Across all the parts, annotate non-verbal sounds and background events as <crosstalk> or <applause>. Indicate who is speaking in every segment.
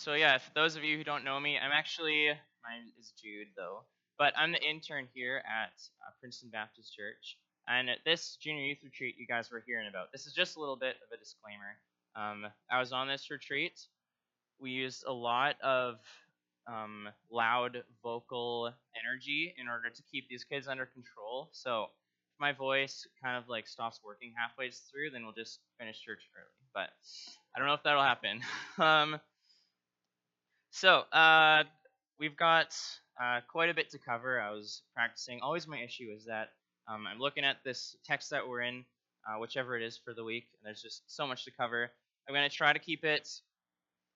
Speaker 1: so yeah, for those of you who don't know me, I'm actually my name is Jude though, but I'm the intern here at uh, Princeton Baptist Church. And at this junior youth retreat you guys were hearing about, this is just a little bit of a disclaimer. Um, I was on this retreat. We used a lot of um, loud vocal energy in order to keep these kids under control. So if my voice kind of like stops working halfway through, then we'll just finish church early. But I don't know if that'll happen. <laughs> um, so uh, we've got uh, quite a bit to cover. I was practicing. Always my issue is that um, I'm looking at this text that we're in, uh, whichever it is for the week, and there's just so much to cover. I'm going to try to keep it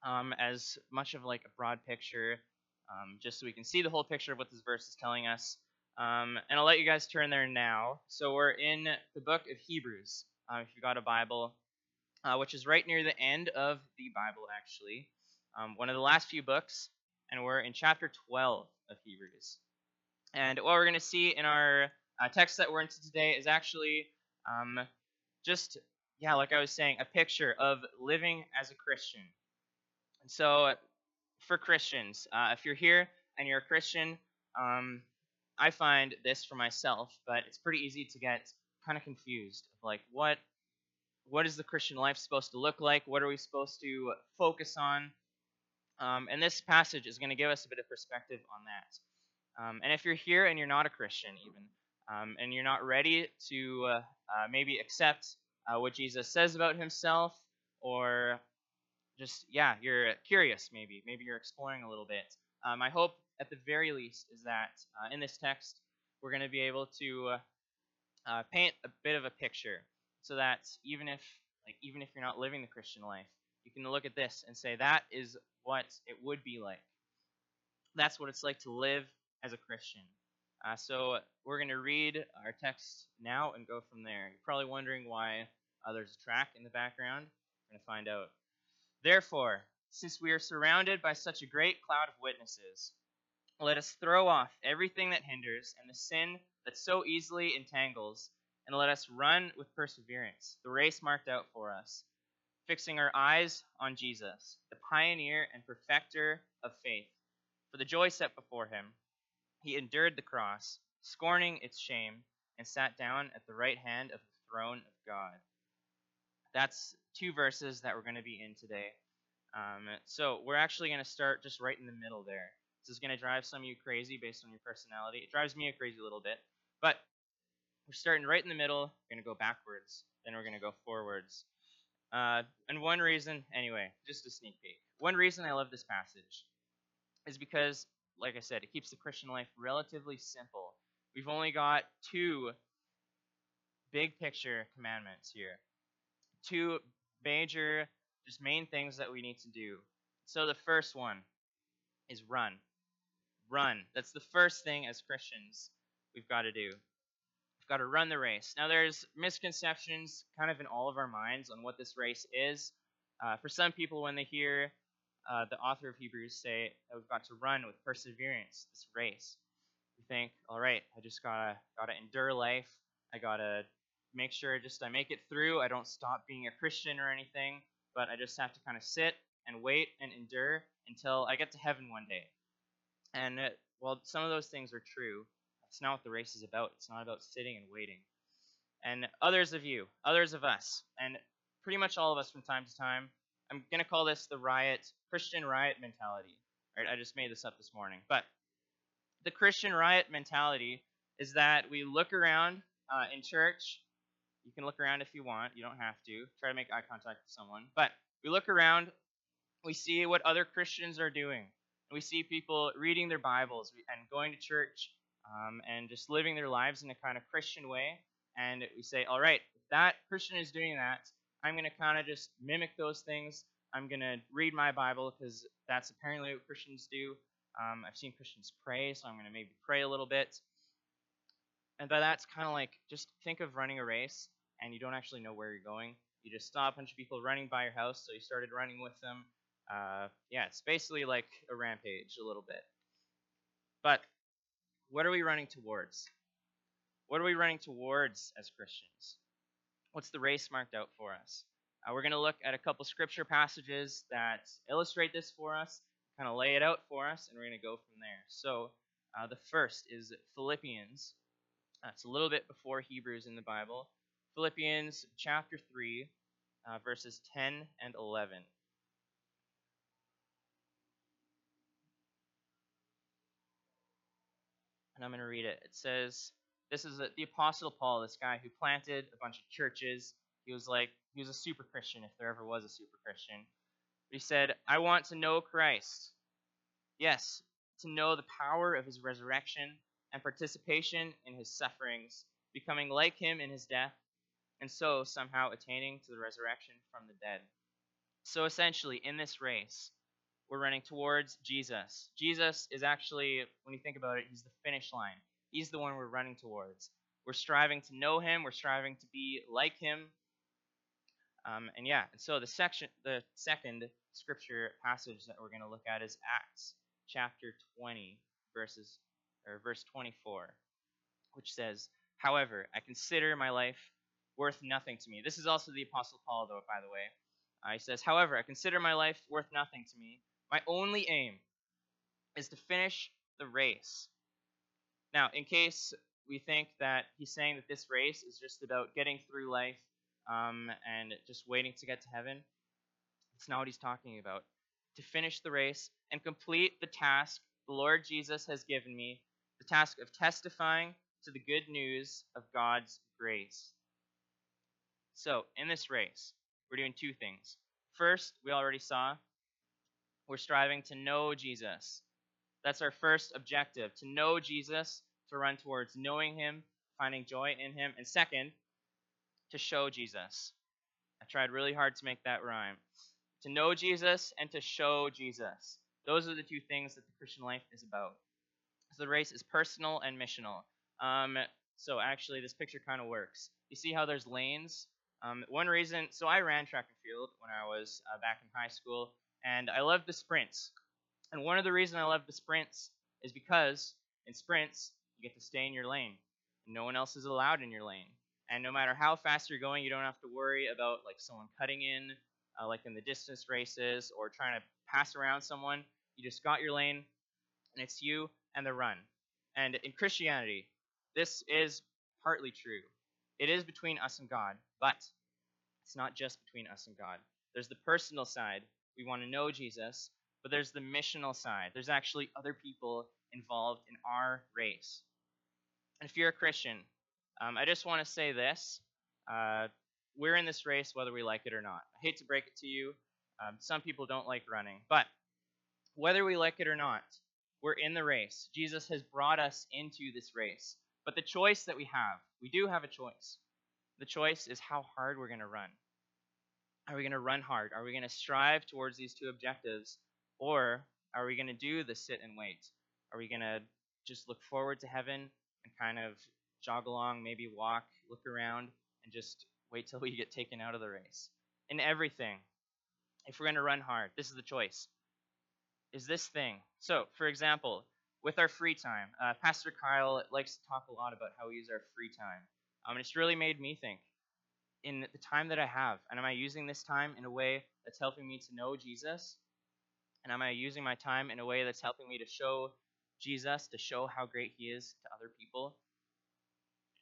Speaker 1: um, as much of like a broad picture, um, just so we can see the whole picture of what this verse is telling us. Um, and I'll let you guys turn there now. So we're in the book of Hebrews, uh, if you've got a Bible, uh, which is right near the end of the Bible, actually um, one of the last few books, and we're in chapter 12 of Hebrews. And what we're going to see in our uh, text that we're into today is actually um, just, yeah, like I was saying, a picture of living as a Christian. And so, for Christians, uh, if you're here and you're a Christian, um, I find this for myself, but it's pretty easy to get kind of confused of like what what is the Christian life supposed to look like? What are we supposed to focus on? Um, and this passage is going to give us a bit of perspective on that. Um, and if you're here and you're not a Christian, even, um, and you're not ready to uh, uh, maybe accept uh, what Jesus says about himself, or just, yeah, you're curious maybe, maybe you're exploring a little bit, um, I hope at the very least is that uh, in this text, we're going to be able to uh, uh, paint a bit of a picture so that even if like even if you're not living the Christian life, you can look at this and say that is what it would be like. That's what it's like to live as a Christian. Uh, so we're going to read our text now and go from there. You're probably wondering why uh, there's a track in the background. We're going to find out. Therefore, since we are surrounded by such a great cloud of witnesses, let us throw off everything that hinders and the sin that so easily entangles, and let us run with perseverance the race marked out for us fixing our eyes on Jesus, the pioneer and perfecter of faith. For the joy set before him, he endured the cross, scorning its shame, and sat down at the right hand of the throne of God. That's two verses that we're going to be in today. Um, so we're actually going to start just right in the middle there. This is going to drive some of you crazy based on your personality. It drives me a crazy little bit. But we're starting right in the middle. We're going to go backwards. Then we're going to go forwards. Uh, and one reason, anyway, just a sneak peek. One reason I love this passage is because, like I said, it keeps the Christian life relatively simple. We've only got two big picture commandments here, two major, just main things that we need to do. So the first one is run. Run. That's the first thing as Christians we've got to do. Got to run the race. Now, there's misconceptions kind of in all of our minds on what this race is. Uh, for some people, when they hear uh, the author of Hebrews say that we've got to run with perseverance this race, we think, all right, I just gotta gotta endure life. I gotta make sure just I make it through. I don't stop being a Christian or anything, but I just have to kind of sit and wait and endure until I get to heaven one day. And uh, while some of those things are true, it's not what the race is about. It's not about sitting and waiting. And others of you, others of us, and pretty much all of us from time to time, I'm going to call this the riot, Christian riot mentality. Right? I just made this up this morning. But the Christian riot mentality is that we look around uh, in church. You can look around if you want. You don't have to. Try to make eye contact with someone. But we look around. We see what other Christians are doing. We see people reading their Bibles and going to church um, and just living their lives in a kind of Christian way. And we say, all right, if that Christian is doing that, I'm going to kind of just mimic those things. I'm going to read my Bible because that's apparently what Christians do. Um, I've seen Christians pray, so I'm going to maybe pray a little bit. And by that's kind of like just think of running a race and you don't actually know where you're going. You just saw a bunch of people running by your house, so you started running with them. Uh, yeah, it's basically like a rampage a little bit. But what are we running towards? What are we running towards as Christians? What's the race marked out for us? Uh, we're going to look at a couple scripture passages that illustrate this for us, kind of lay it out for us, and we're going to go from there. So, uh, the first is Philippians. Uh, it's a little bit before Hebrews in the Bible. Philippians chapter 3, uh, verses 10 and 11. And I'm going to read it. It says, This is the Apostle Paul, this guy who planted a bunch of churches. He was like, he was a super Christian if there ever was a super Christian. But he said, I want to know Christ. Yes, to know the power of his resurrection and participation in his sufferings, becoming like him in his death, and so somehow attaining to the resurrection from the dead. So essentially, in this race, we're running towards Jesus. Jesus is actually, when you think about it, he's the finish line. He's the one we're running towards. We're striving to know him, we're striving to be like him. Um, and yeah, and so the section, the second scripture passage that we're going to look at is Acts chapter 20, verses or verse 24, which says, "However, I consider my life worth nothing to me." This is also the apostle Paul, though, by the way. Uh, he says, "However, I consider my life worth nothing to me. My only aim is to finish the race." Now, in case we think that he's saying that this race is just about getting through life um, and just waiting to get to heaven, it's not what he's talking about. To finish the race and complete the task the Lord Jesus has given me, the task of testifying to the good news of God's grace. So, in this race, we're doing two things. First, we already saw, we're striving to know Jesus. That's our first objective to know Jesus, to run towards knowing Him, finding joy in Him. And second, to show Jesus. I tried really hard to make that rhyme. To know Jesus and to show Jesus. Those are the two things that the Christian life is about. So the race is personal and missional. Um, so actually, this picture kind of works. You see how there's lanes? Um, one reason, so I ran track and field when I was uh, back in high school, and I love the sprints. And one of the reasons I love the sprints is because in sprints, you get to stay in your lane. No one else is allowed in your lane. And no matter how fast you're going, you don't have to worry about like someone cutting in, uh, like in the distance races, or trying to pass around someone. You just got your lane, and it's you and the run. And in Christianity, this is partly true. It is between us and God, but it's not just between us and God. There's the personal side. We want to know Jesus, but there's the missional side. There's actually other people involved in our race. And if you're a Christian, um, I just want to say this. Uh, we're in this race whether we like it or not. I hate to break it to you. Um, some people don't like running, but whether we like it or not, we're in the race. Jesus has brought us into this race. But the choice that we have, we do have a choice. The choice is how hard we're going to run. Are we going to run hard? Are we going to strive towards these two objectives? Or are we going to do the sit and wait? Are we going to just look forward to heaven and kind of jog along, maybe walk, look around, and just wait till <laughs> we get taken out of the race? In everything, if we're going to run hard, this is the choice. Is this thing. So, for example, with our free time, uh, Pastor Kyle likes to talk a lot about how we use our free time. Um, and it's really made me think in the time that I have, and am I using this time in a way that's helping me to know Jesus? And am I using my time in a way that's helping me to show Jesus, to show how great he is to other people?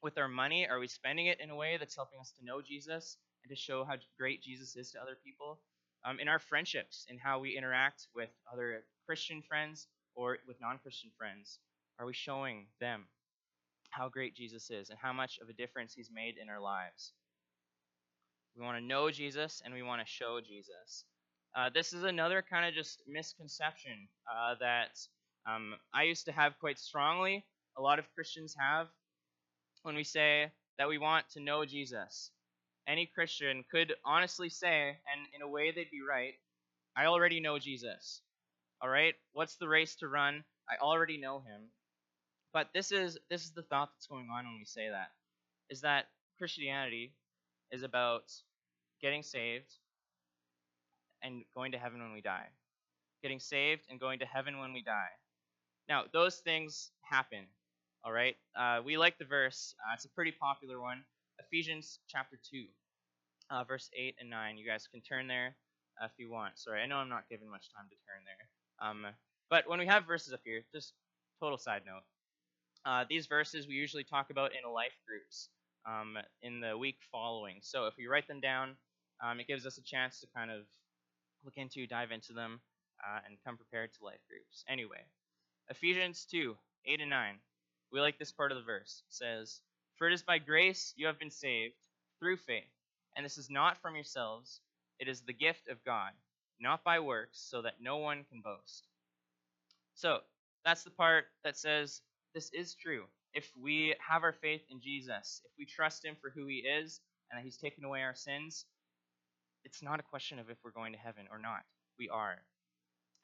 Speaker 1: With our money, are we spending it in a way that's helping us to know Jesus and to show how great Jesus is to other people? Um, in our friendships, in how we interact with other Christian friends or with non Christian friends, are we showing them how great Jesus is and how much of a difference he's made in our lives? We want to know Jesus and we want to show Jesus. Uh, this is another kind of just misconception uh, that um, I used to have quite strongly. A lot of Christians have when we say that we want to know Jesus. Any Christian could honestly say, and in a way they'd be right, I already know Jesus. All right? What's the race to run? I already know him. But this is this is the thought that's going on when we say that. Is that Christianity is about getting saved and going to heaven when we die. Getting saved and going to heaven when we die. Now, those things happen. All right? Uh, we like the verse. Uh, it's a pretty popular one. Ephesians chapter 2. uh, verse 8 and 9. You guys can turn there uh, if you want. Sorry, I know I'm not given much time to turn there. Um, but when we have verses up here, just total side note. Uh, these verses we usually talk about in life groups um, in the week following. So if we write them down, um, it gives us a chance to kind of look into, dive into them, uh, and come prepared to life groups. Anyway, Ephesians 2 8 and 9. We like this part of the verse. It says, For it is by grace you have been saved through faith, and this is not from yourselves, it is the gift of God, not by works, so that no one can boast. So, that's the part that says this is true. If we have our faith in Jesus, if we trust Him for who He is and that He's taken away our sins, it's not a question of if we're going to heaven or not. We are.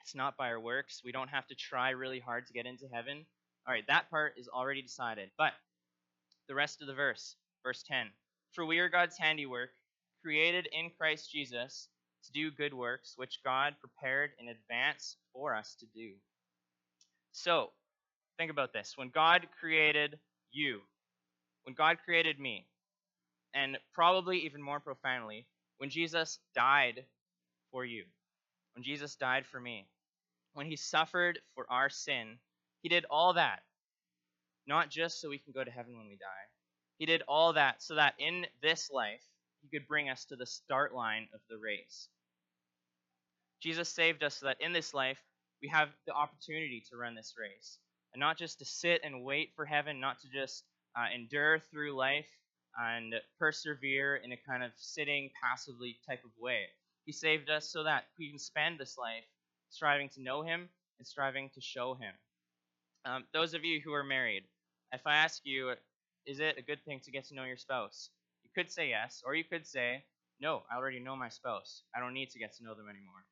Speaker 1: It's not by our works. We don't have to try really hard to get into heaven. All right, that part is already decided. But the rest of the verse, verse 10 For we are God's handiwork, created in Christ Jesus to do good works, which God prepared in advance for us to do. So, think about this. When God created you, when God created me, and probably even more profoundly, when Jesus died for you, when Jesus died for me, when he suffered for our sin, he did all that, not just so we can go to heaven when we die. He did all that so that in this life, he could bring us to the start line of the race. Jesus saved us so that in this life, we have the opportunity to run this race. And not just to sit and wait for heaven, not to just uh, endure through life and persevere in a kind of sitting passively type of way. He saved us so that we can spend this life striving to know Him and striving to show Him. Um, those of you who are married, if I ask you, is it a good thing to get to know your spouse? You could say yes, or you could say, no, I already know my spouse. I don't need to get to know them anymore.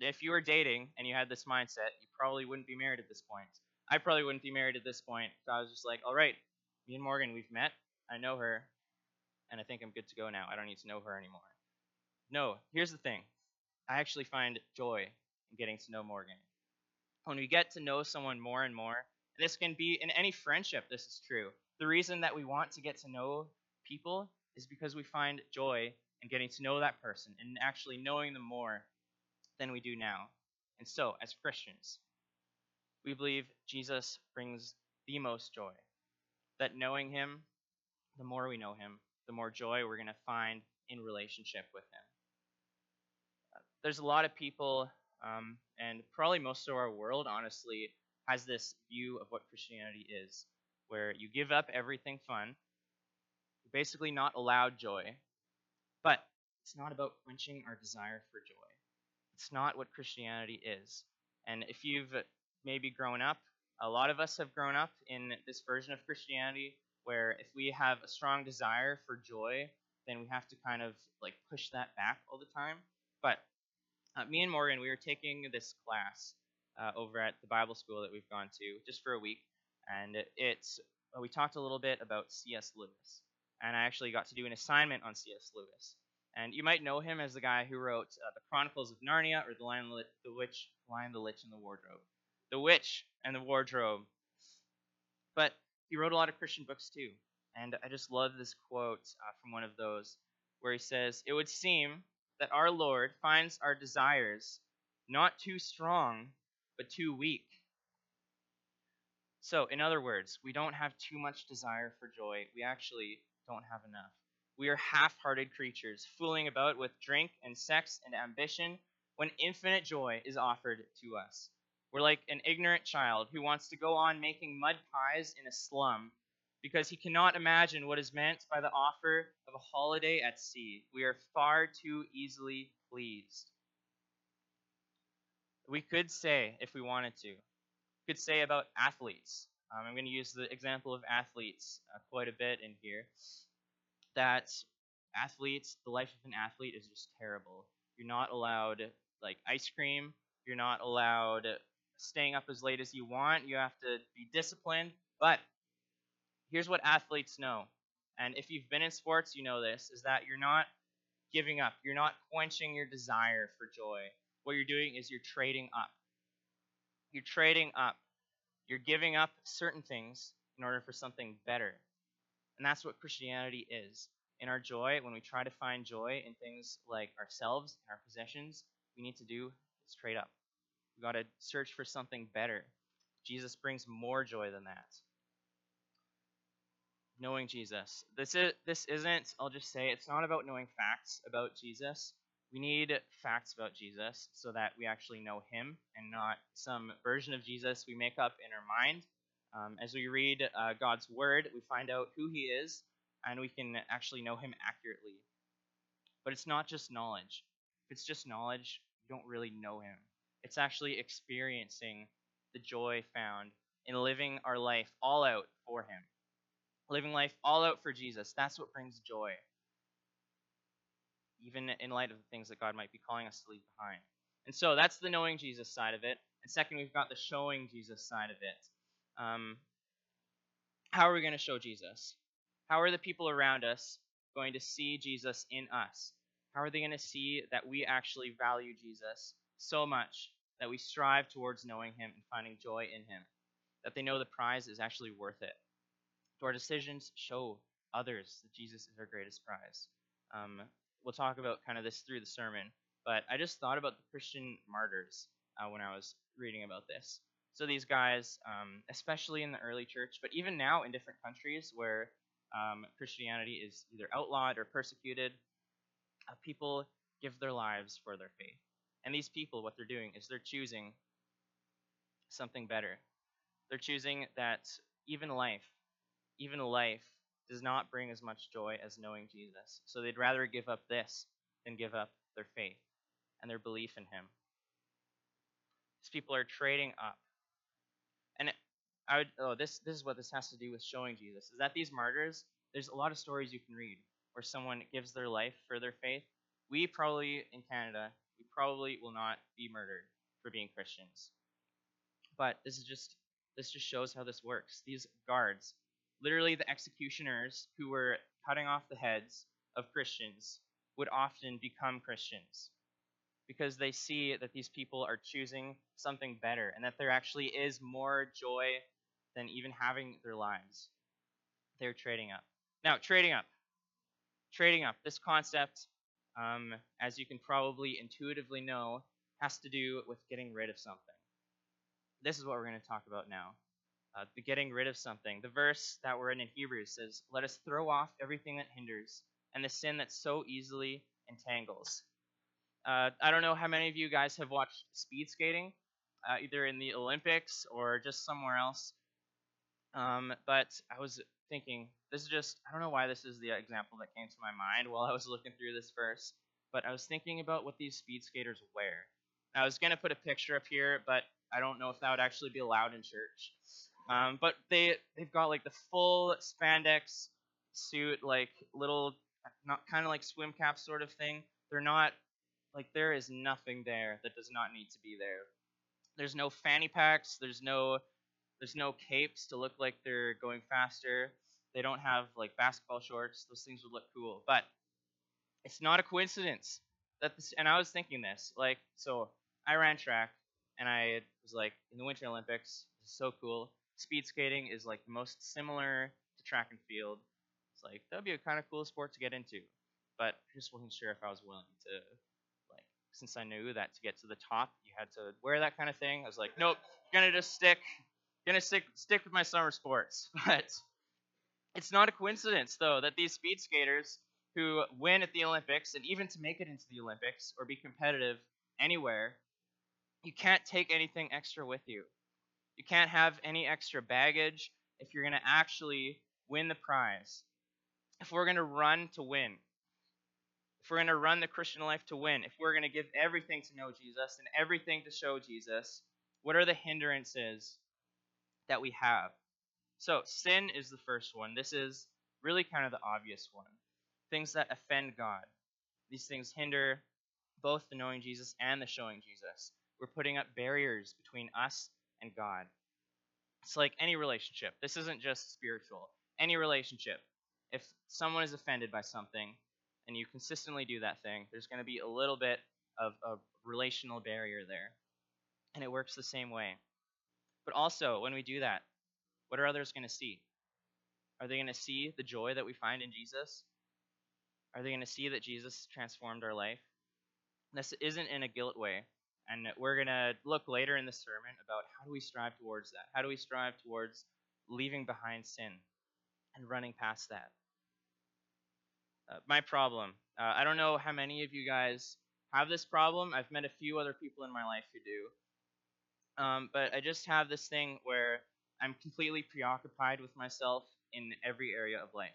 Speaker 1: If you were dating and you had this mindset, you probably wouldn't be married at this point. I probably wouldn't be married at this point. So I was just like, all right, me and Morgan, we've met. I know her, and I think I'm good to go now. I don't need to know her anymore. No, here's the thing. I actually find joy in getting to know Morgan. When we get to know someone more and more, and this can be in any friendship, this is true. The reason that we want to get to know people is because we find joy in getting to know that person and actually knowing them more than we do now. And so, as Christians, we believe Jesus brings the most joy. That knowing him, the more we know him, the more joy we're going to find in relationship with him. There's a lot of people, um, and probably most of our world, honestly, has this view of what Christianity is, where you give up everything fun, you're basically not allowed joy, but it's not about quenching our desire for joy. It's not what Christianity is. And if you've maybe grown up, a lot of us have grown up in this version of Christianity where if we have a strong desire for joy, then we have to kind of like push that back all the time. But uh, me and Morgan, we were taking this class uh, over at the Bible school that we've gone to just for a week, and it's uh, we talked a little bit about C.S. Lewis, and I actually got to do an assignment on C.S. Lewis. And you might know him as the guy who wrote uh, the Chronicles of Narnia or the Lion, the Witch, Lion, the Lich, and the Wardrobe. The Witch and the Wardrobe. But he wrote a lot of Christian books too. And I just love this quote uh, from one of those where he says, It would seem that our Lord finds our desires not too strong, but too weak. So, in other words, we don't have too much desire for joy. We actually don't have enough. We are half hearted creatures, fooling about with drink and sex and ambition when infinite joy is offered to us. We're like an ignorant child who wants to go on making mud pies in a slum because he cannot imagine what is meant by the offer of a holiday at sea. We are far too easily pleased. We could say, if we wanted to, we could say about athletes. Um, I'm going to use the example of athletes uh, quite a bit in here. That athletes, the life of an athlete is just terrible. You're not allowed like ice cream. You're not allowed staying up as late as you want. You have to be disciplined. But here's what athletes know. And if you've been in sports, you know this is that you're not giving up. You're not quenching your desire for joy. What you're doing is you're trading up. You're trading up. You're giving up certain things in order for something better. And that's what Christianity is. in our joy, when we try to find joy in things like ourselves our possessions, we need to do is trade up. We got to search for something better. Jesus brings more joy than that. Knowing Jesus. This is this isn't, I'll just say, it's not about knowing facts about Jesus. We need facts about Jesus so that we actually know him and not some version of Jesus we make up in our mind. Um, as we read uh, God's word, we find out who he is and we can actually know him accurately. But it's not just knowledge. If it's just knowledge, you don't really know him. It's actually experiencing the joy found in living our life all out for him. Living life all out for Jesus. That's what brings joy. Even in light of the things that God might be calling us to leave behind. And so that's the knowing Jesus side of it. And second, we've got the showing Jesus side of it. Um, how are we going to show Jesus? How are the people around us going to see Jesus in us? How are they going to see that we actually value Jesus so much that we strive towards knowing him and finding joy in him? That they know the prize is actually worth it. Do our decisions show others that Jesus is our greatest prize? Um, we'll talk about kind of this through the sermon, but I just thought about the Christian martyrs uh, when I was reading about this. So these guys, um, especially in the early church, but even now in different countries where um, Christianity is either outlawed or persecuted, uh, people give their lives for their faith. And these people, what they're doing is they're choosing something better. They're choosing that even life, even life, does not bring as much joy as knowing Jesus. So they'd rather give up this than give up their faith and their belief in Him. These people are trading up. And I would oh this this is what this has to do with showing Jesus is that these martyrs there's a lot of stories you can read where someone gives their life for their faith. We probably in Canada we probably will not be murdered for being Christians. But this is just this just shows how this works. These guards, literally the executioners who were cutting off the heads of Christians would often become Christians because they see that these people are choosing something better and that there actually is more joy than even having their lives. They're trading up. Now, trading up. Trading up. This concept, um, as you can probably intuitively know, has to do with getting rid of something. This is what we're going to talk about now. Uh, the getting rid of something. The verse that we're in in Hebrews says, Let us throw off everything that hinders and the sin that so easily entangles. Uh, I don't know how many of you guys have watched speed skating, uh, either in the Olympics or just somewhere else. Um, but I was thinking, this is just, I don't know why this is the example that came to my mind while I was looking through this verse, but I was thinking about what these speed skaters wear. I was going to put a picture up here, but I don't know if that would actually be allowed in church. Um, but they, they've got like the full spandex suit, like little, not kind of like swim cap sort of thing. They're not, like, there is nothing there that does not need to be there. There's no fanny packs, there's no there's no capes to look like they're going faster. They don't have like basketball shorts. Those things would look cool. But it's not a coincidence that this and I was thinking this. Like, so I ran track and I was like in the Winter Olympics, this is so cool. Speed skating is like the most similar to track and field. It's like that'd be a kind of cool sport to get into. But just wasn't sure if I was willing to like since I knew that to get to the top you had to wear that kind of thing. I was like, nope, gonna just stick gonna stick stick with my summer sports. <laughs> But it's not a coincidence though that these speed skaters who win at the Olympics and even to make it into the Olympics or be competitive anywhere, you can't take anything extra with you. You can't have any extra baggage if you're going to actually win the prize. If we're going to run to win, if we're going to run the Christian life to win, if we're going to give everything to know Jesus and everything to show Jesus, what are the hindrances that we have. So, sin is the first one. This is really kind of the obvious one. Things that offend God. These things hinder both the knowing Jesus and the showing Jesus. We're putting up barriers between us and God. It's like any relationship. This isn't just spiritual. Any relationship. If someone is offended by something and you consistently do that thing, there's going to be a little bit of a relational barrier there. And it works the same way. But also, when we do that, what are others going to see? Are they going to see the joy that we find in Jesus? Are they going to see that Jesus transformed our life? This isn't in a guilt way. And we're going to look later in the sermon about how do we strive towards that? How do we strive towards leaving behind sin and running past that? Uh, my problem. Uh, I don't know how many of you guys have this problem. I've met a few other people in my life who do. Um, but I just have this thing where I'm completely preoccupied with myself in every area of life.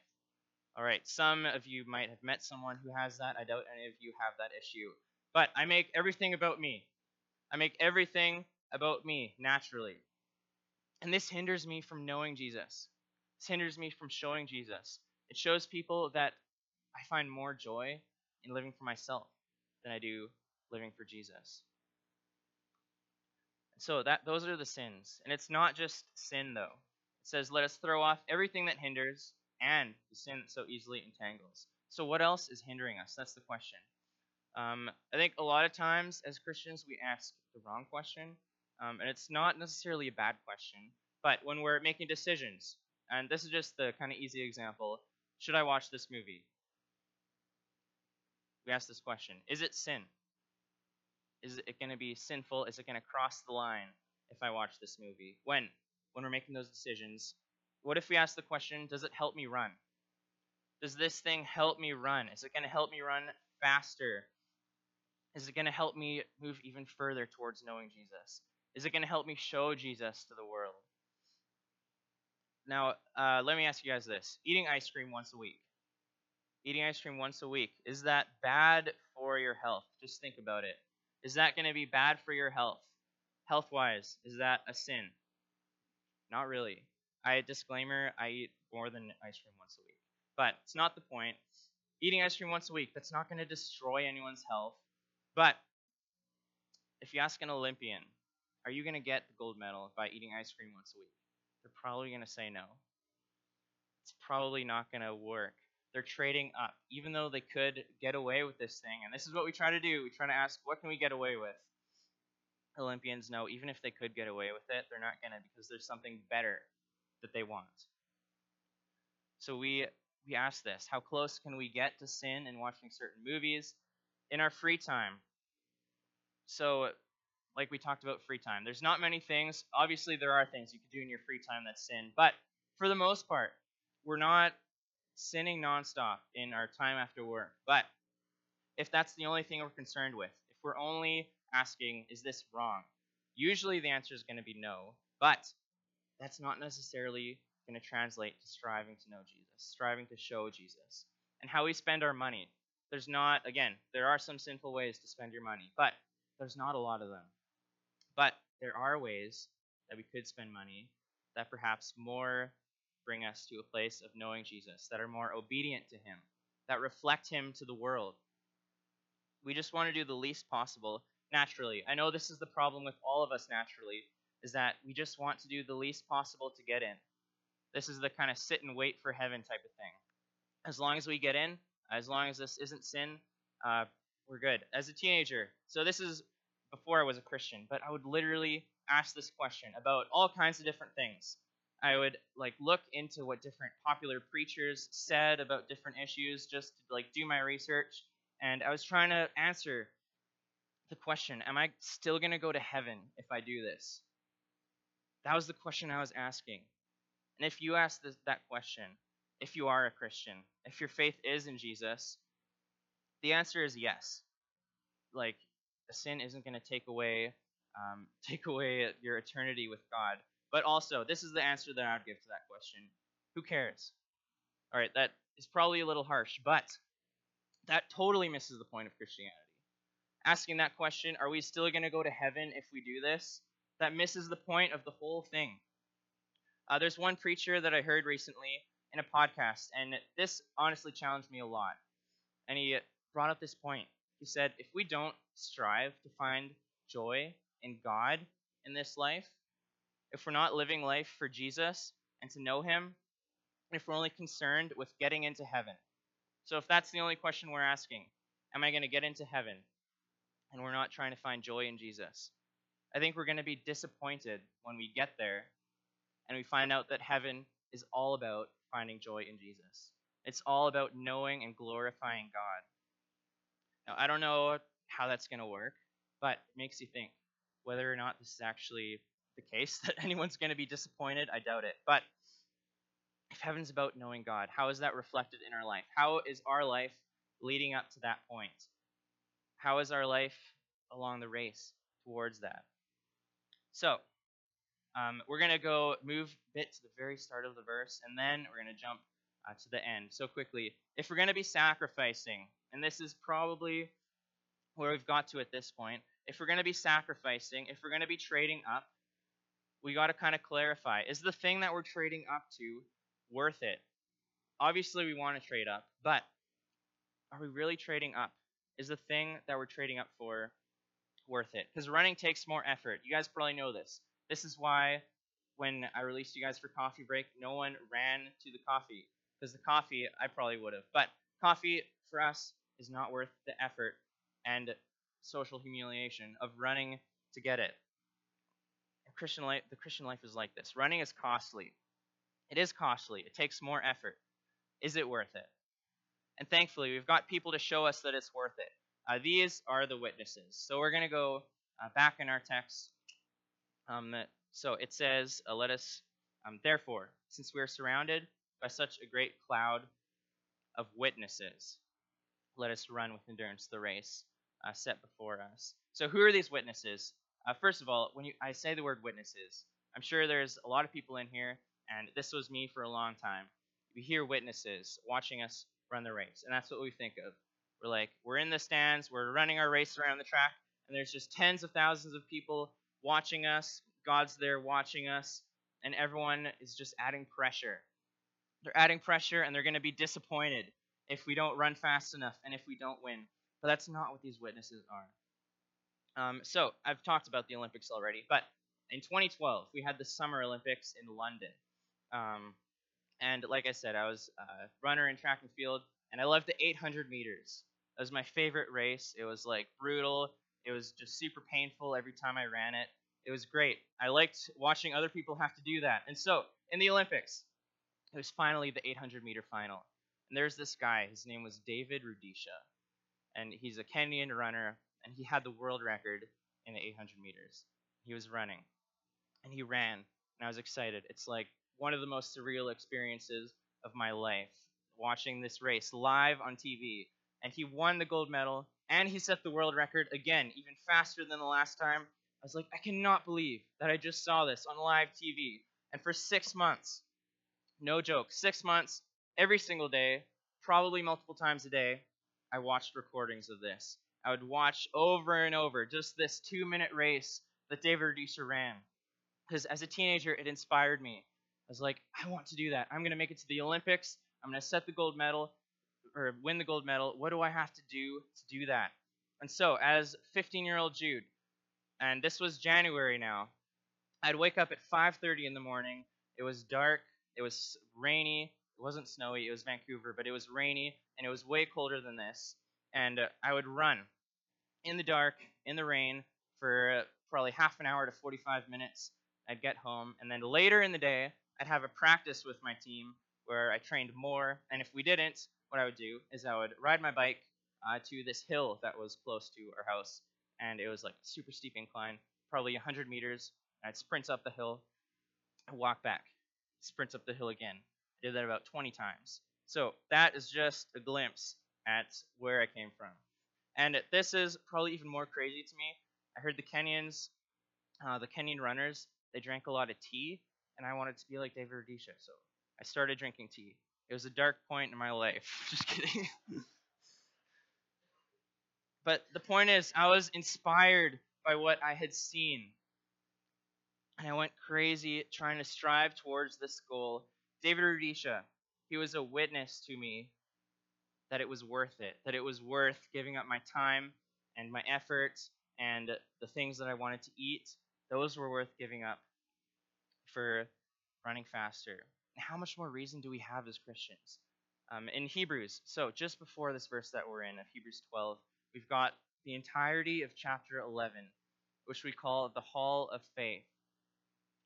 Speaker 1: All right, some of you might have met someone who has that. I doubt any of you have that issue. But I make everything about me. I make everything about me naturally. And this hinders me from knowing Jesus. This hinders me from showing Jesus. It shows people that I find more joy in living for myself than I do living for Jesus. So that those are the sins. And it's not just sin though. It says, "Let us throw off everything that hinders and the sin that so easily entangles." So what else is hindering us? That's the question. Um, I think a lot of times as Christians we ask the wrong question, um, and it's not necessarily a bad question. But when we're making decisions, and this is just the kind of easy example, should I watch this movie? We ask this question: Is it sin? Is it going to be sinful? Is it going to cross the line if I watch this movie? When? When we're making those decisions. What if we ask the question, does it help me run? Does this thing help me run? Is it going to help me run faster? Is it going to help me move even further towards knowing Jesus? Is it going to help me show Jesus to the world? Now, uh, let me ask you guys this eating ice cream once a week. Eating ice cream once a week, is that bad for your health? Just think about it. Is that going to be bad for your health? Health wise, is that a sin? Not really. I disclaimer, I eat more than ice cream once a week. But it's not the point. Eating ice cream once a week, that's not going to destroy anyone's health. But if you ask an Olympian, are you going to get the gold medal by eating ice cream once a week? They're probably going to say no. It's probably not going to work. They're trading up, even though they could get away with this thing. And this is what we try to do. We try to ask, what can we get away with? Olympians know even if they could get away with it, they're not going to because there's something better that they want. So we we ask this, how close can we get to sin in watching certain movies in our free time? So like we talked about free time. There's not many things. Obviously there are things you could do in your free time that's sin, but for the most part, we're not sinning nonstop in our time after work. But if that's the only thing we're concerned with, if we're only asking, is this wrong? Usually the answer is going to be no, but that's not necessarily going to translate to striving to know Jesus, striving to show Jesus. And how we spend our money. There's not, again, there are some sinful ways to spend your money, but there's not a lot of them. But there are ways that we could spend money that perhaps more bring us to a place of knowing Jesus, that are more obedient to Him, that reflect Him to the world. We just want to do the least possible naturally. I know this is the problem with all of us naturally, is that we just want to do the least possible to get in. This is the kind of sit and wait for heaven type of thing. As long as we get in, as long as this isn't sin, uh, we're good. As a teenager, so this is before I was a Christian, but I would literally ask this question about all kinds of different things. I would like look into what different popular preachers said about different issues just to like do my research and I was trying to answer the question, am I still going to go to heaven if I do this? That was the question I was asking. And if you ask this, that question, if you are a Christian, if your faith is in Jesus, the answer is yes. Like, sin isn't going to take away um, <laughs> take away your eternity with God. But also, this is the answer that I would give to that question. Who cares? All right, that is probably a little harsh, but that totally misses the point of Christianity. Asking that question, are we still going to go to heaven if we do this? That misses the point of the whole thing. Uh, there's one preacher that I heard recently in a podcast, and this honestly challenged me a lot. And he brought up this point. He said, if we don't strive to find joy in God in this life, if we're not living life for Jesus and to know Him, if we're only concerned with getting into heaven. So, if that's the only question we're asking, am I going to get into heaven? And we're not trying to find joy in Jesus. I think we're going to be disappointed when we get there and we find out that heaven is all about finding joy in Jesus. It's all about knowing and glorifying God. Now, I don't know how that's going to work, but it makes you think whether or not this is actually the case, <laughs> that anyone's going to be disappointed. I doubt it. But if heaven's about knowing God, how is that reflected in our life? How is our life leading up to that point? How is our life along the race towards that? So, um, we're going to go move a bit to the very start of the verse, and then we're going to jump uh, to the end. So, quickly, if we're going to be sacrificing, and this is probably where we've got to at this point, if we're going to be sacrificing, if we're going to be trading up, we got to kind of clarify is the thing that we're trading up to worth it? Obviously, we want to trade up, but are we really trading up? Is the thing that we're trading up for worth it? Because running takes more effort. You guys probably know this. This is why when I released you guys for coffee break, no one ran to the coffee. Because the coffee, I probably would have. But coffee for us is not worth the effort and social humiliation of running to get it. Christian life, the Christian life is like this. Running is costly. It is costly. It takes more effort. Is it worth it? And thankfully, we've got people to show us that it's worth it. Uh, these are the witnesses. So we're going to go uh, back in our text. Um, so it says, uh, Let us, um, therefore, since we are surrounded by such a great cloud of witnesses, let us run with endurance the race uh, set before us. So, who are these witnesses? Uh, first of all, when you, I say the word witnesses, I'm sure there's a lot of people in here, and this was me for a long time. We hear witnesses watching us run the race, and that's what we think of. We're like, we're in the stands, we're running our race around the track, and there's just tens of thousands of people watching us. God's there watching us, and everyone is just adding pressure. They're adding pressure, and they're going to be disappointed if we don't run fast enough and if we don't win. But that's not what these witnesses are. Um, so I've talked about the Olympics already, but in 2012 we had the Summer Olympics in London, um, and like I said, I was a runner in track and field, and I loved the 800 meters. That was my favorite race. It was like brutal. It was just super painful every time I ran it. It was great. I liked watching other people have to do that. And so in the Olympics, it was finally the 800 meter final. And there's this guy. His name was David Rudisha, and he's a Kenyan runner and he had the world record in the 800 meters. He was running, and he ran, and I was excited. It's like one of the most surreal experiences of my life, watching this race live on TV. And he won the gold medal, and he set the world record again, even faster than the last time. I was like, I cannot believe that I just saw this on live TV. And for six months, no joke, six months, every single day, probably multiple times a day, I watched recordings of this. I would watch over and over just this two minute race that David Rudisha ran. Because as a teenager, it inspired me. I was like, I want to do that. I'm going to make it to the Olympics. I'm going to set the gold medal or win the gold medal. What do I have to do to do that? And so, as 15 year old Jude, and this was January now, I'd wake up at 5:30 in the morning. It was dark. It was rainy. It wasn't snowy. It was Vancouver, but it was rainy, and it was way colder than this. And uh, I would run in the dark, in the rain, for uh, probably half an hour to 45 minutes. I'd get home, and then later in the day, I'd have a practice with my team where I trained more. And if we didn't, what I would do is I would ride my bike uh, to this hill that was close to our house, and it was like a super steep incline, probably 100 meters. I'd sprint up the hill, walk back, sprint up the hill again. I did that about 20 times. So that is just a glimpse at where I came from. And this is probably even more crazy to me. I heard the Kenyans, uh, the Kenyan runners, they drank a lot of tea, and I wanted to be like David Rudisha, so I started drinking tea. It was a dark point in my life. <laughs> Just kidding. but the point is, I was inspired by what I had seen. And I went crazy trying to strive towards this goal. David Rudisha, he was a witness to me that it was worth it, that it was worth giving up my time and my effort and the things that I wanted to eat. Those were worth giving up for running faster. how much more reason do we have as Christians? Um, in Hebrews, so just before this verse that we're in, of Hebrews 12, we've got the entirety of chapter 11, which we call the Hall of Faith.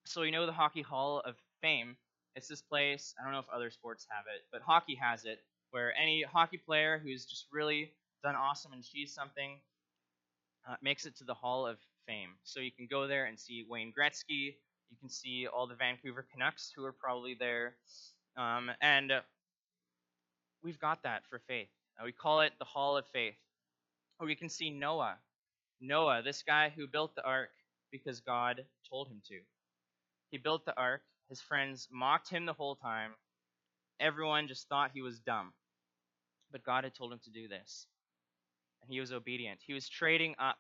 Speaker 1: So we know the Hockey Hall of Fame It's this place, I don't know if other sports have it, but hockey has it, where any hockey player who's just really done awesome and achieved something uh, makes it to the Hall of Fame. So you can go there and see Wayne Gretzky. You can see all the Vancouver Canucks who are probably there. Um, and uh, we've got that for faith. Uh, we call it the Hall of Faith. Or we can see Noah. Noah, this guy who built the ark because God told him to. He built the ark. His friends mocked him the whole time. Everyone just thought he was dumb. But God had told him to do this. And he was obedient. He was trading up.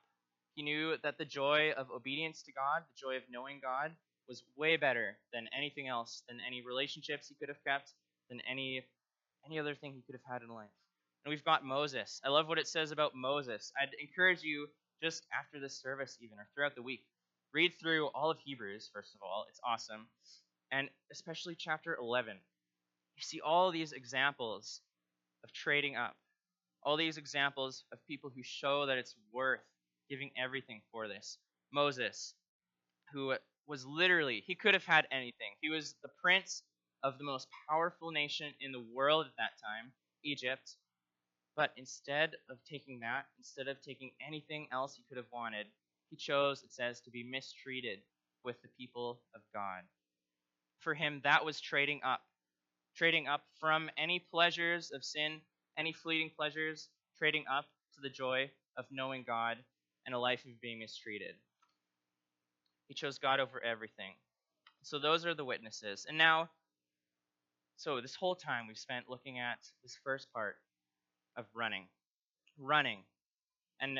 Speaker 1: He knew that the joy of obedience to God, the joy of knowing God, was way better than anything else, than any relationships he could have kept, than any any other thing he could have had in life. And we've got Moses. I love what it says about Moses. I'd encourage you just after this service even or throughout the week, read through all of Hebrews first of all. It's awesome. And especially chapter 11. You see all these examples of trading up. All these examples of people who show that it's worth giving everything for this. Moses, who was literally, he could have had anything. He was the prince of the most powerful nation in the world at that time, Egypt. But instead of taking that, instead of taking anything else he could have wanted, he chose, it says, to be mistreated with the people of God. For him, that was trading up. Trading up from any pleasures of sin, any fleeting pleasures, trading up to the joy of knowing God and a life of being mistreated. He chose God over everything. So those are the witnesses. And now, so this whole time we've spent looking at this first part of running. Running. And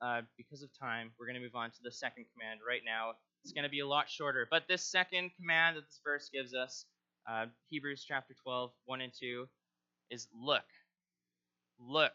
Speaker 1: uh, because of time, we're going to move on to the second command right now. It's going to be a lot shorter. But this second command that this verse gives us, uh, Hebrews chapter 12, 1 and 2, is look. Look.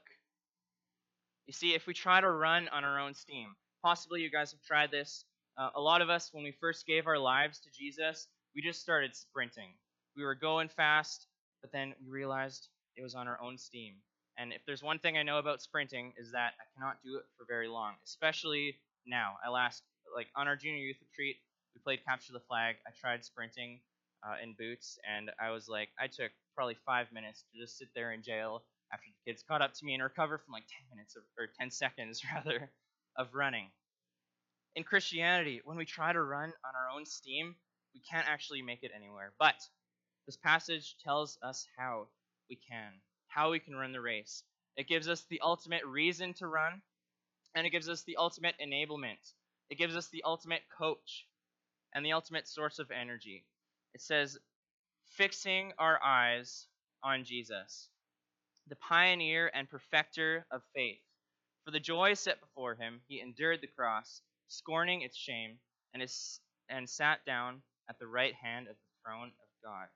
Speaker 1: You see, if we try to run on our own steam, possibly you guys have tried this. Uh, a lot of us, when we first gave our lives to Jesus, we just started sprinting. We were going fast, but then we realized it was on our own steam. And if there's one thing I know about sprinting is that I cannot do it for very long, especially now. I last like on our junior youth retreat, we played capture the flag. I tried sprinting uh, in boots, and I was like, I took probably five minutes to just sit there in jail after the kids caught up to me and recover from like 10 minutes of, or 10 <laughs> seconds rather of running. In Christianity, when we try to run on our own steam, we can't actually make it anywhere. But this passage tells us how we can how we can run the race. It gives us the ultimate reason to run, and it gives us the ultimate enablement. It gives us the ultimate coach and the ultimate source of energy. It says, fixing our eyes on Jesus, the pioneer and perfecter of faith. For the joy set before him, he endured the cross, scorning its shame, and, is, and sat down at the right hand of the throne of God.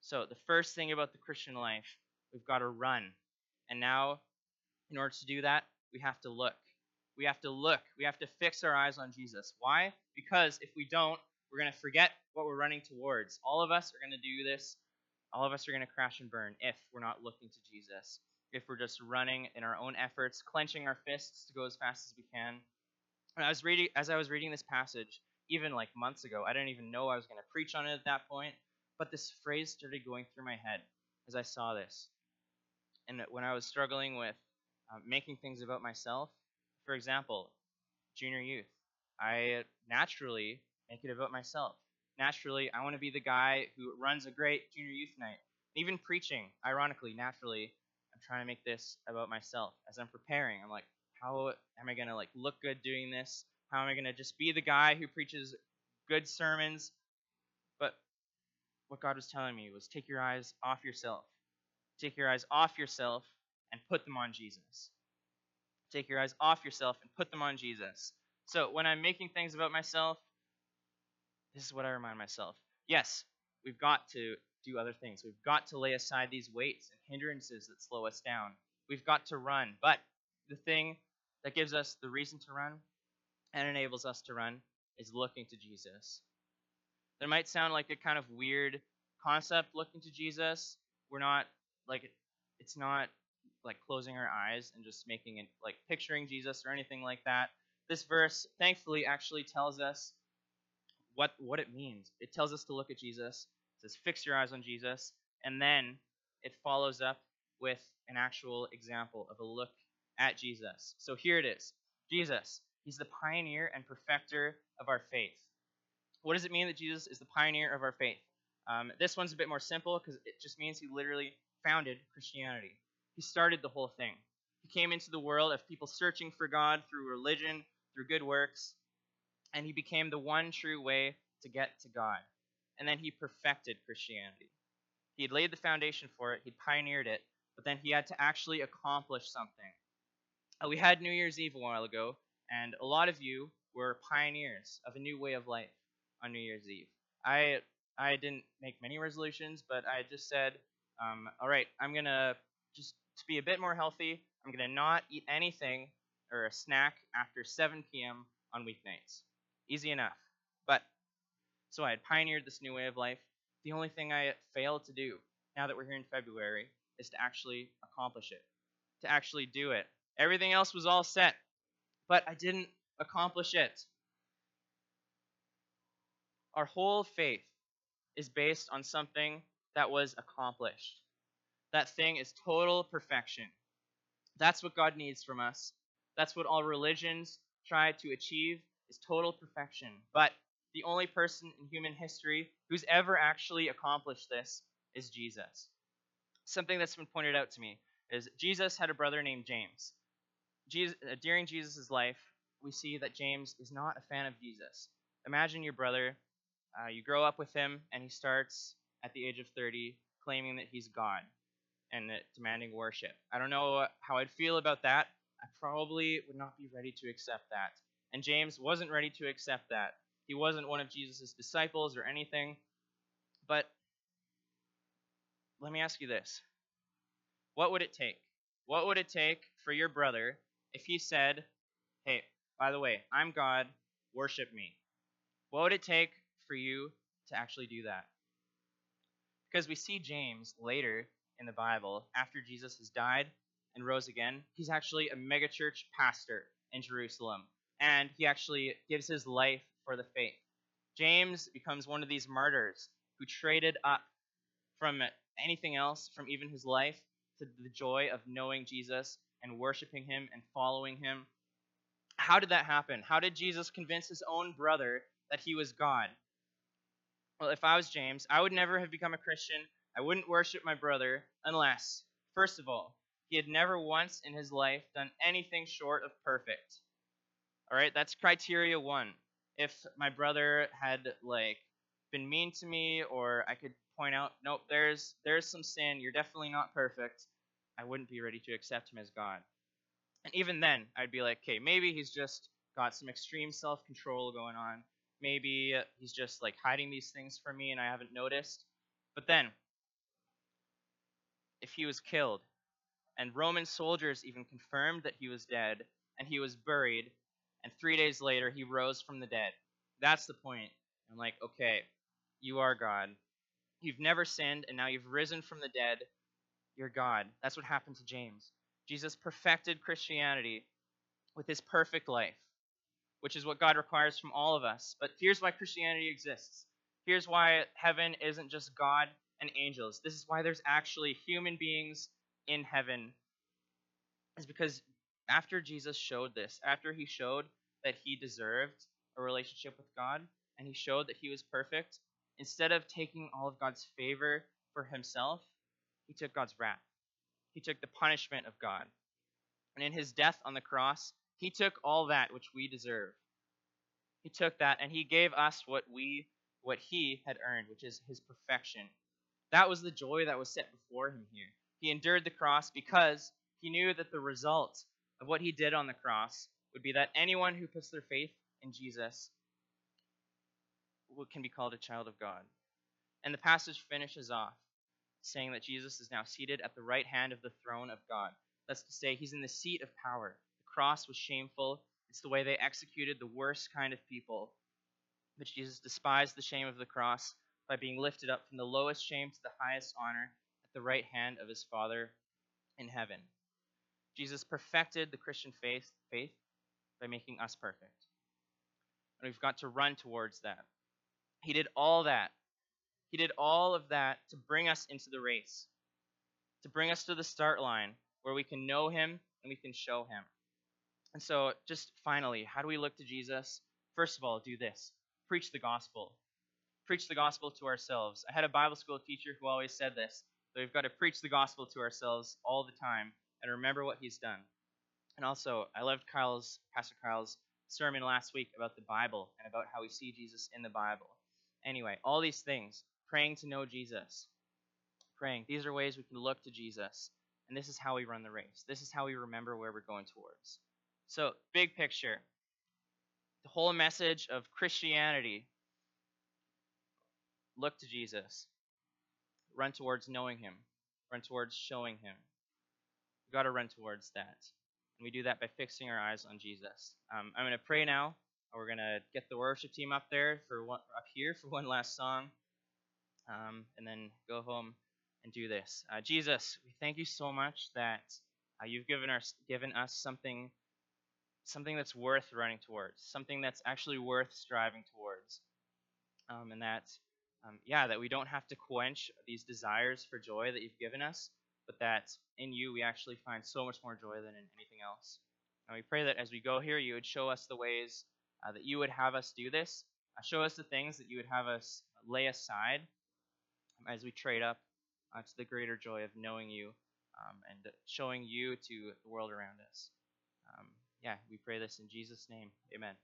Speaker 1: So, the first thing about the Christian life We've got to run. And now, in order to do that, we have to look. We have to look. We have to fix our eyes on Jesus. Why? Because if we don't, we're going to forget what we're running towards. All of us are going to do this. All of us are going to crash and burn if we're not looking to Jesus. If we're just running in our own efforts, clenching our fists to go as fast as we can. And I was reading as I was reading this passage, even like months ago, I didn't even know I was going to preach on it at that point, but this phrase started going through my head as I saw this and when I was struggling with uh, making things about myself, for example, junior youth, I naturally make it about myself. Naturally, I want to be the guy who runs a great junior youth night. Even preaching, ironically, naturally, I'm trying to make this about myself. As I'm preparing, I'm like, how am I going to like look good doing this? How am I going to just be the guy who preaches good sermons? But what God was telling me was take your eyes off yourself Take your eyes off yourself and put them on Jesus. Take your eyes off yourself and put them on Jesus. So when I'm making things about myself, this is what I remind myself. Yes, we've got to do other things. We've got to lay aside these weights and hindrances that slow us down. We've got to run. But the thing that gives us the reason to run and enables us to run is looking to Jesus. That might sound like a kind of weird concept, looking to Jesus. We're not like it's not like closing our eyes and just making it like picturing Jesus or anything like that. This verse thankfully actually tells us what what it means. It tells us to look at Jesus. It says, Fix your eyes on Jesus. And then it follows up with an actual example of a look at Jesus. So here it is Jesus, he's the pioneer and perfecter of our faith. What does it mean that Jesus is the pioneer of our faith? Um, this one's a bit more simple because it just means he literally founded Christianity. He started the whole thing. He came into the world of people searching for God through religion, through good works, and he became the one true way to get to God. And then he perfected Christianity. He had laid the foundation for it, he'd pioneered it, but then he had to actually accomplish something. Uh, we had New Year's Eve a while ago, and a lot of you were pioneers of a new way of life on New Year's Eve. I I didn't make many resolutions, but I just said, um, all right, I'm gonna just to be a bit more healthy. I'm gonna not eat anything or a snack after 7 p.m. on weeknights. Easy enough. But so I had pioneered this new way of life. The only thing I failed to do now that we're here in February is to actually accomplish it, to actually do it. Everything else was all set, but I didn't accomplish it. Our whole faith is based on something that was accomplished. That thing is total perfection. That's what God needs from us. That's what all religions try to achieve is total perfection. But the only person in human history who's ever actually accomplished this is Jesus. Something that's been pointed out to me is Jesus had a brother named James. Jesus, uh, during Jesus' life, we see that James is not a fan of Jesus. Imagine your brother, uh, you grow up with him, and he starts at the age of 30 claiming that he's God and demanding worship. I don't know how I'd feel about that. I probably would not be ready to accept that. And James wasn't ready to accept that. He wasn't one of Jesus' disciples or anything. But let me ask you this What would it take? What would it take for your brother if he said, Hey, by the way, I'm God, worship me? What would it take for you to actually do that? Because we see James later in the Bible, after Jesus has died and rose again, he's actually a megachurch pastor in Jerusalem. And he actually gives his life for the faith. James becomes one of these martyrs who traded up from anything else, from even his life, to the joy of knowing Jesus and worshiping him and following him. How did that happen? How did Jesus convince his own brother that he was God? Well, if I was James, I would never have become a Christian. I wouldn't worship my brother unless, first of all, he had never once in his life done anything short of perfect. All right, that's criteria one. If my brother had like been mean to me, or I could point out, nope, there's there's some sin. You're definitely not perfect. I wouldn't be ready to accept him as God. And even then, I'd be like, okay, maybe he's just got some extreme self-control going on. Maybe he's just like hiding these things from me and I haven't noticed. But then, if he was killed, and Roman soldiers even confirmed that he was dead, and he was buried, and three days later he rose from the dead. That's the point. I'm like, okay, you are God. You've never sinned, and now you've risen from the dead. You're God. That's what happened to James. Jesus perfected Christianity with his perfect life, which is what God requires from all of us. But here's why Christianity exists. Here's why heaven isn't just God and angels. This is why there's actually human beings in heaven. Is because after Jesus showed this, after he showed that he deserved a relationship with God and he showed that he was perfect, instead of taking all of God's favor for himself, he took God's wrath. He took the punishment of God. And in his death on the cross, he took all that which we deserve. He took that and he gave us what we what he had earned, which is his perfection. That was the joy that was set before him here. He endured the cross because he knew that the result of what he did on the cross would be that anyone who puts their faith in Jesus can be called a child of God. And the passage finishes off saying that Jesus is now seated at the right hand of the throne of God. That's to say, he's in the seat of power. The cross was shameful. It's the way they executed the worst kind of people. But Jesus despised the shame of the cross by being lifted up from the lowest shame to the highest honor at the right hand of his Father in heaven. Jesus perfected the Christian faith, faith by making us perfect. And we've got to run towards that. He did all that. He did all of that to bring us into the race, to bring us to the start line where we can know Him and we can show Him. And so, just finally, how do we look to Jesus? First of all, do this preach the gospel. Preach the gospel to ourselves. I had a Bible school teacher who always said this that we've got to preach the gospel to ourselves all the time and remember what he's done. And also, I loved Kyle's, Pastor Kyle's sermon last week about the Bible and about how we see Jesus in the Bible. Anyway, all these things, praying to know Jesus, praying, these are ways we can look to Jesus. And this is how we run the race. This is how we remember where we're going towards. So, big picture. The whole message of Christianity look to Jesus. Run towards knowing him. Run towards showing him. We've got to run towards that. And we do that by fixing our eyes on Jesus. Um, I'm going to pray now. We're going to get the worship team up there for one, up here for one last song, um, and then go home and do this. Uh, Jesus, we thank you so much that uh, you've given us given us something something that's worth running towards, something that's actually worth striving towards, um, and that um, yeah, that we don't have to quench these desires for joy that you've given us, but that in you we actually find so much more joy than in anything else. And we pray that as we go here, you would show us the ways uh, that you would have us do this. Uh, show us the things that you would have us lay aside as we trade up uh, to the greater joy of knowing you um, and showing you to the world around us. Um, yeah, we pray this in Jesus' name. Amen.